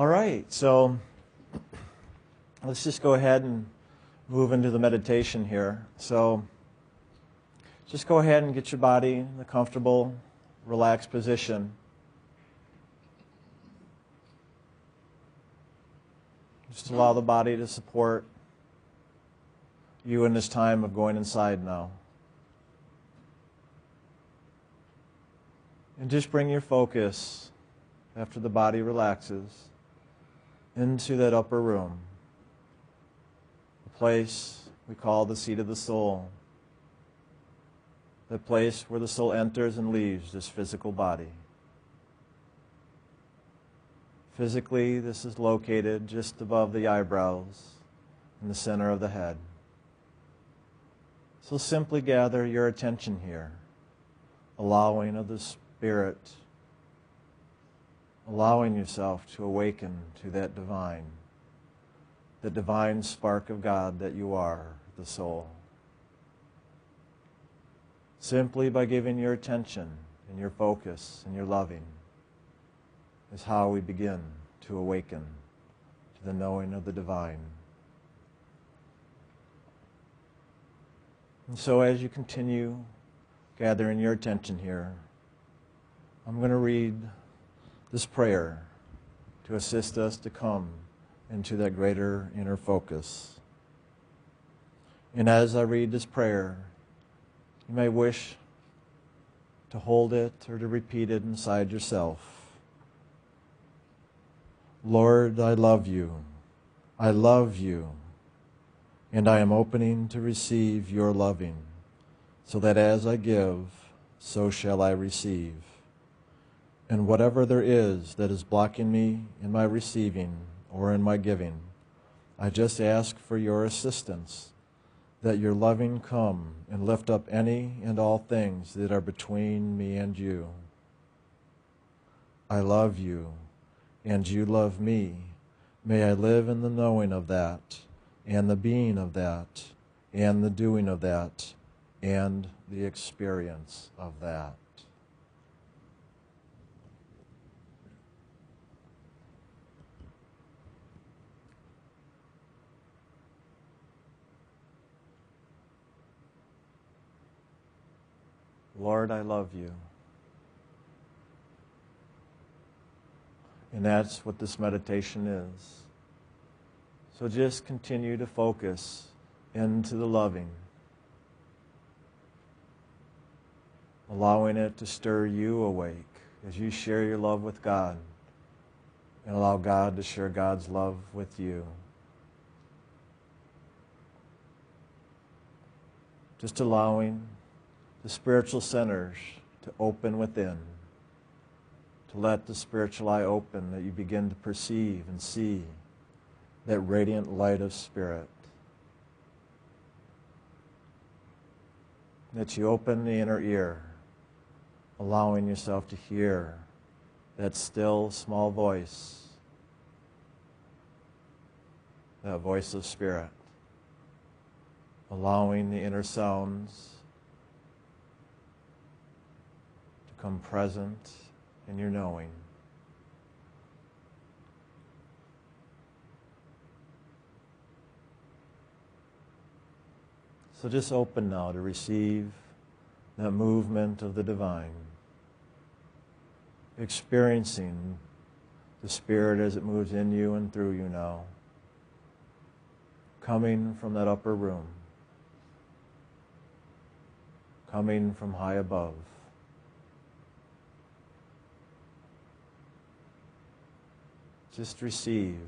All right, so let's just go ahead and move into the meditation here. So just go ahead and get your body in a comfortable, relaxed position. Just allow the body to support you in this time of going inside now. And just bring your focus after the body relaxes into that upper room, the place we call the seat of the soul, the place where the soul enters and leaves this physical body. Physically, this is located just above the eyebrows in the center of the head. So simply gather your attention here, allowing of the Spirit, allowing yourself to awaken to that divine, the divine spark of God that you are, the soul. Simply by giving your attention and your focus and your loving is how we begin to awaken to the knowing of the divine. And so, as you continue gathering your attention here, I'm going to read this prayer to assist us to come into that greater inner focus. And as I read this prayer, you may wish to hold it or to repeat it inside yourself. Lord, I love you. I love you. And I am opening to receive your loving, so that as I give, so shall I receive. And whatever there is that is blocking me in my receiving or in my giving, I just ask for your assistance, that your loving come and lift up any and all things that are between me and you. I love you and you love me. May I live in the knowing of that, and the being of that, and the doing of that, and the experience of that. Lord, I love you. And that's what this meditation is. So just continue to focus into the loving, allowing it to stir you awake as you share your love with God and allow God to share God's love with you. Just allowing the spiritual centers to open within to let the spiritual eye open, that you begin to perceive and see that radiant light of spirit. That you open the inner ear, allowing yourself to hear that still small voice, that voice of spirit, allowing the inner sounds to come present in your knowing. So just open now to receive that movement of the divine, experiencing the Spirit as it moves in you and through you now, coming from that upper room, coming from high above. Just receive,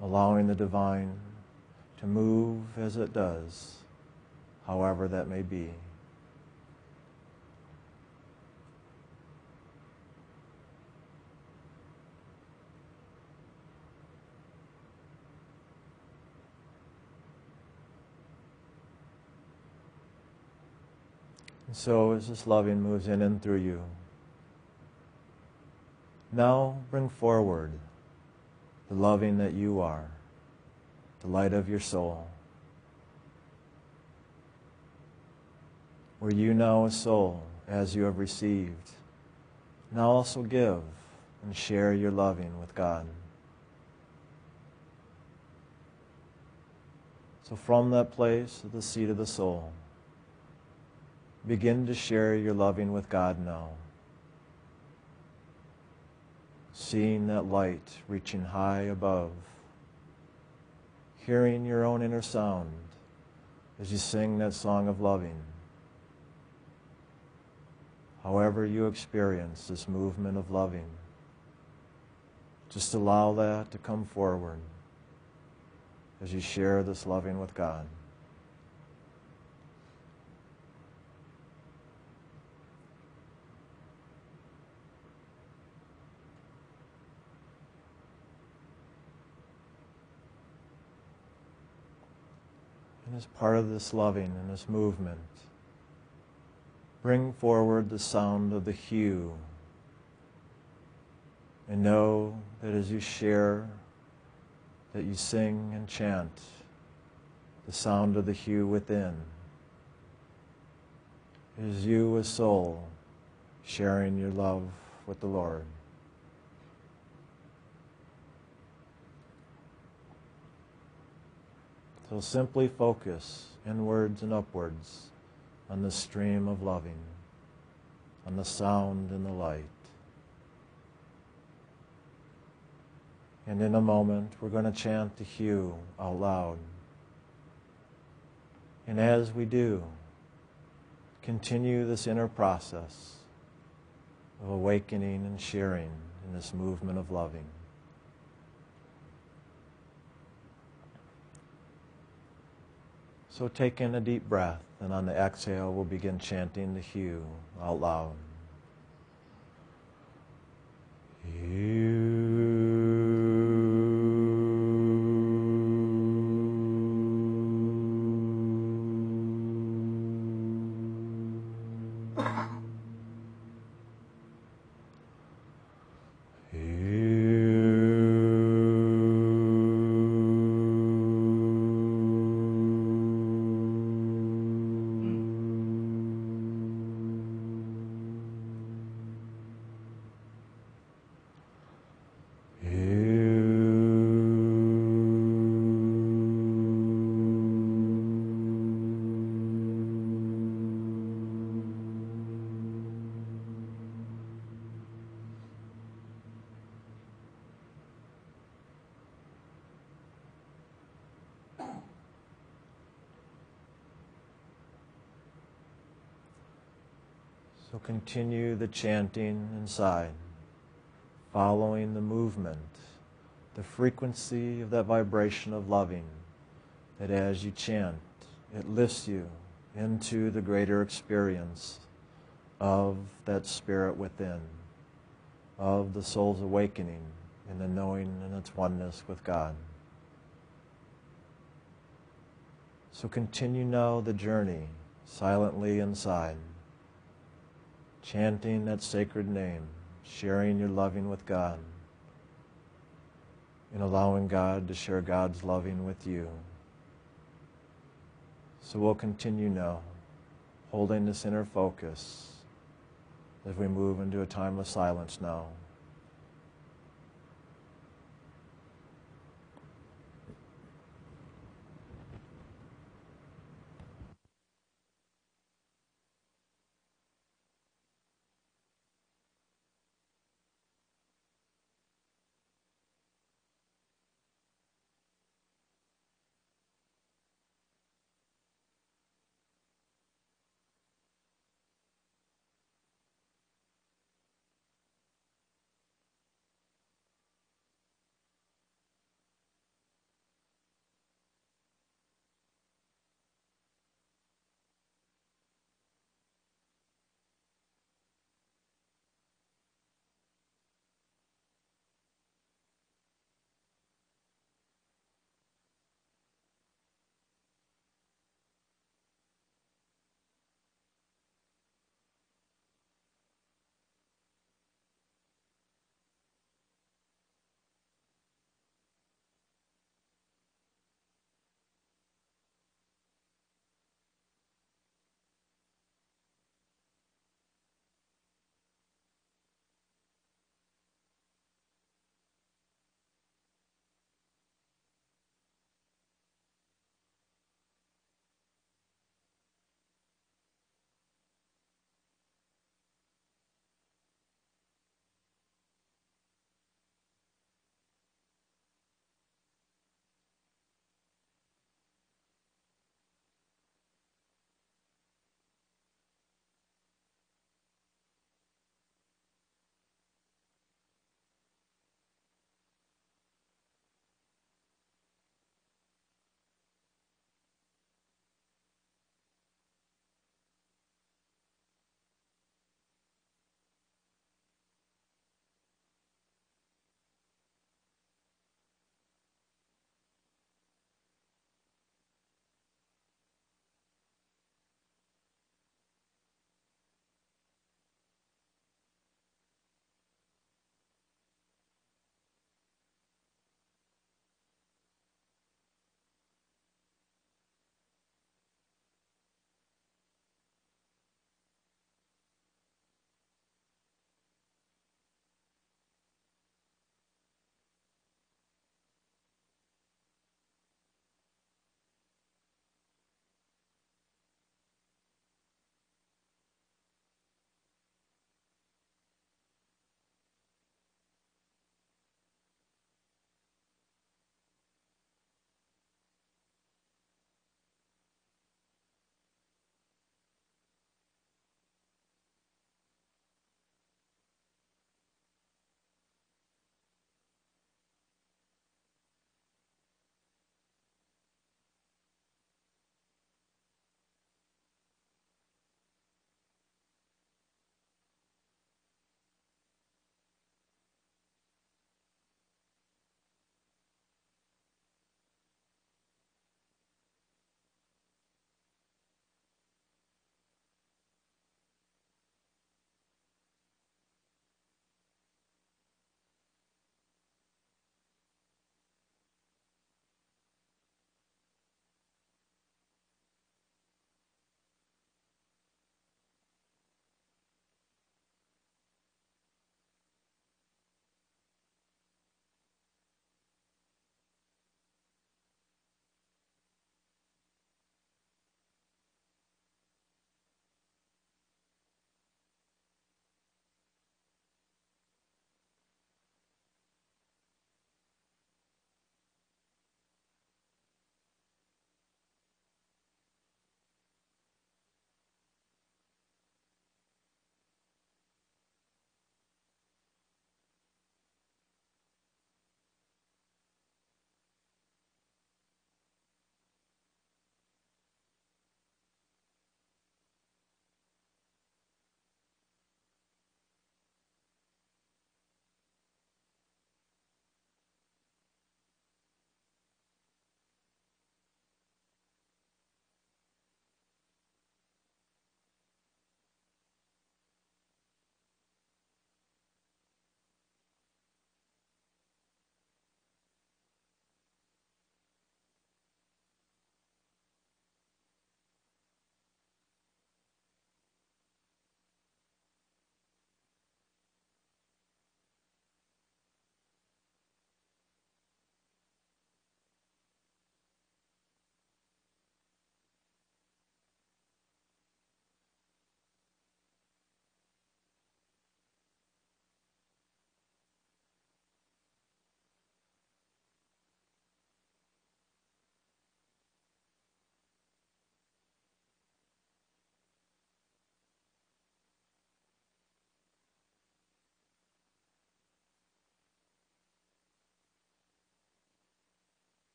allowing the divine to move as it does, however that may be. And so as this loving moves in and through you, now bring forward the loving that you are, the light of your soul. Where you now, a soul, as you have received, now also give and share your loving with God. So, from that place of the seat of the soul, begin to share your loving with God now. Seeing that light reaching high above, hearing your own inner sound as you sing that song of loving. However, you experience this movement of loving, just allow that to come forward as you share this loving with God. And as part of this loving and this movement, bring forward the sound of the HU And know that as you share, that you sing and chant the sound of the HU within. It is you a soul sharing your love with the Lord. So simply focus inwards and upwards on the stream of loving, on the sound and the light. And in a moment, we're going to chant the HU out loud. And as we do, continue this inner process of awakening and sharing in this movement of loving. So take in a deep breath, and on the exhale, we'll begin chanting the HU out loud. So continue the chanting inside, following the movement, the frequency of that vibration of loving, that as you chant, it lifts you into the greater experience of that spirit within, of the soul's awakening in the knowing and its oneness with God. So continue now the journey silently inside chanting that sacred name, sharing your loving with God, and allowing God to share God's loving with you. So we'll continue now, holding this inner focus as we move into a time of silence now.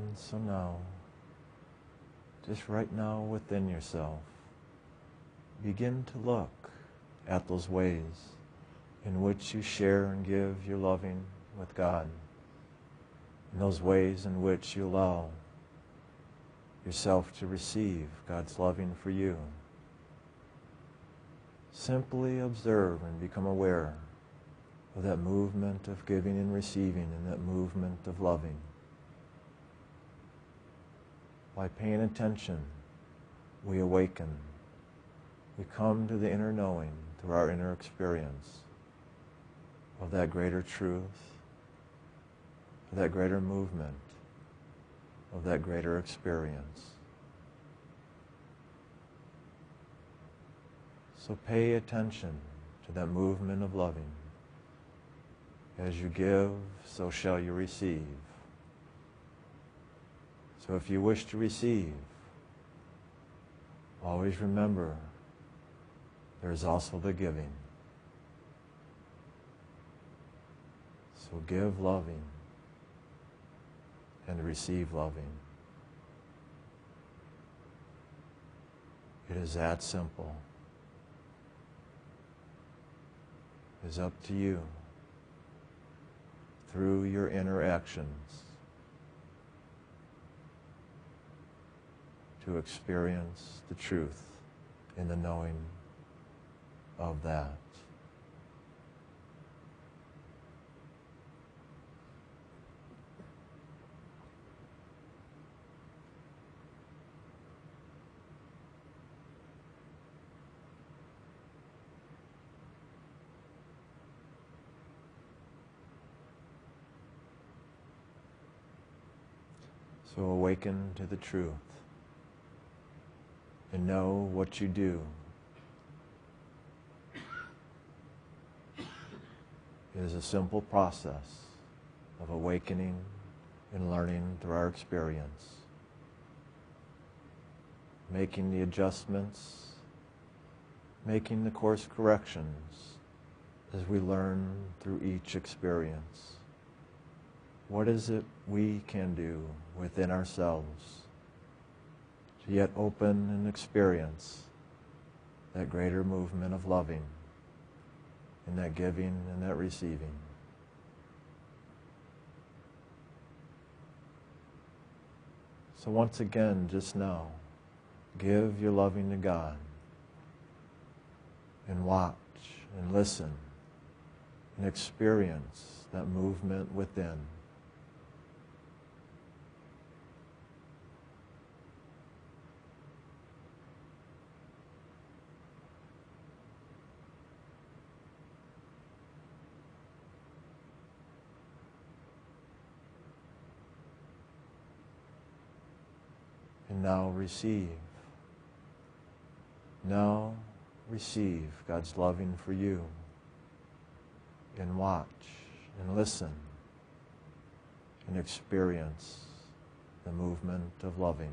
And so now, just right now within yourself, begin to look at those ways in which you share and give your loving with God, in those ways in which you allow yourself to receive God's loving for you. Simply observe and become aware of that movement of giving and receiving and that movement of loving. By paying attention, we awaken. We come to the inner knowing through our inner experience of that greater truth, of that greater movement, of that greater experience. So pay attention to that movement of loving. As you give, so shall you receive. So if you wish to receive, always remember there is also the giving. So give loving and receive loving. It is that simple. It is up to you through your interactions to experience the truth in the knowing of that. So awaken to the truth and know what you do It is a simple process of awakening and learning through our experience, making the adjustments, making the course corrections as we learn through each experience. What is it we can do within ourselves yet open and experience that greater movement of loving? in that giving and that receiving. So once again, just now, give your loving to God and watch and listen and experience that movement within. And now receive. Now receive God's loving for you. And watch and listen and experience the movement of loving.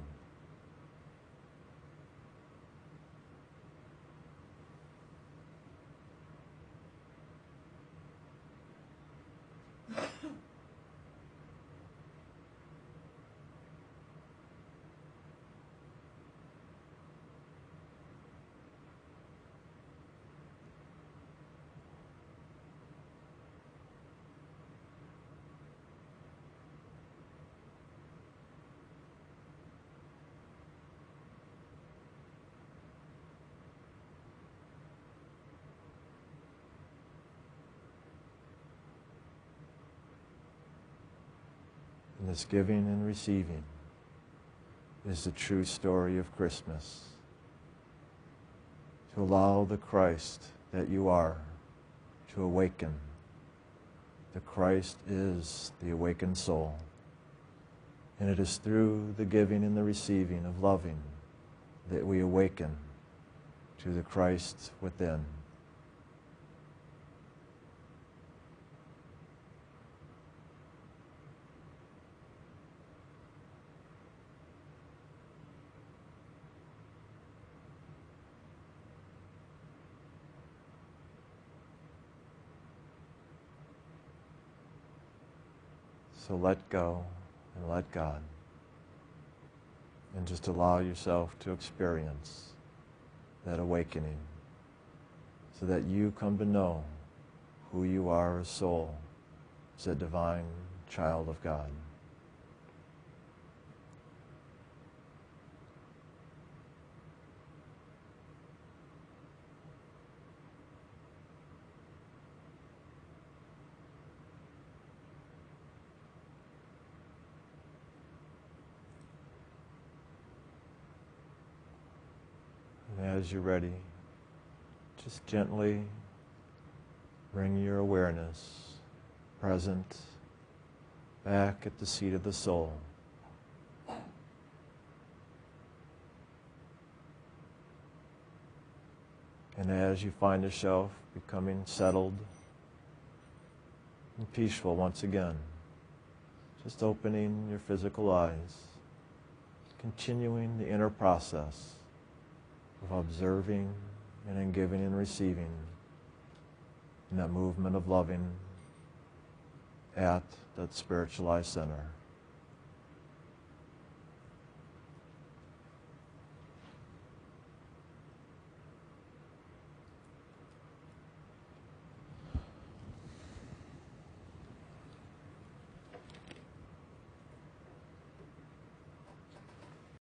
This giving and receiving is the true story of Christmas. To allow the Christ that you are to awaken. The Christ is the awakened soul. And it is through the giving and the receiving of loving that we awaken to the Christ within. So let go and let God. And just allow yourself to experience that awakening so that you come to know who you are as soul, as a divine child of God. And as you're ready, just gently bring your awareness present back at the seat of the soul. And as you find yourself becoming settled and peaceful once again, just opening your physical eyes, continuing the inner process of observing and in giving and receiving in that movement of loving at that spiritualized center.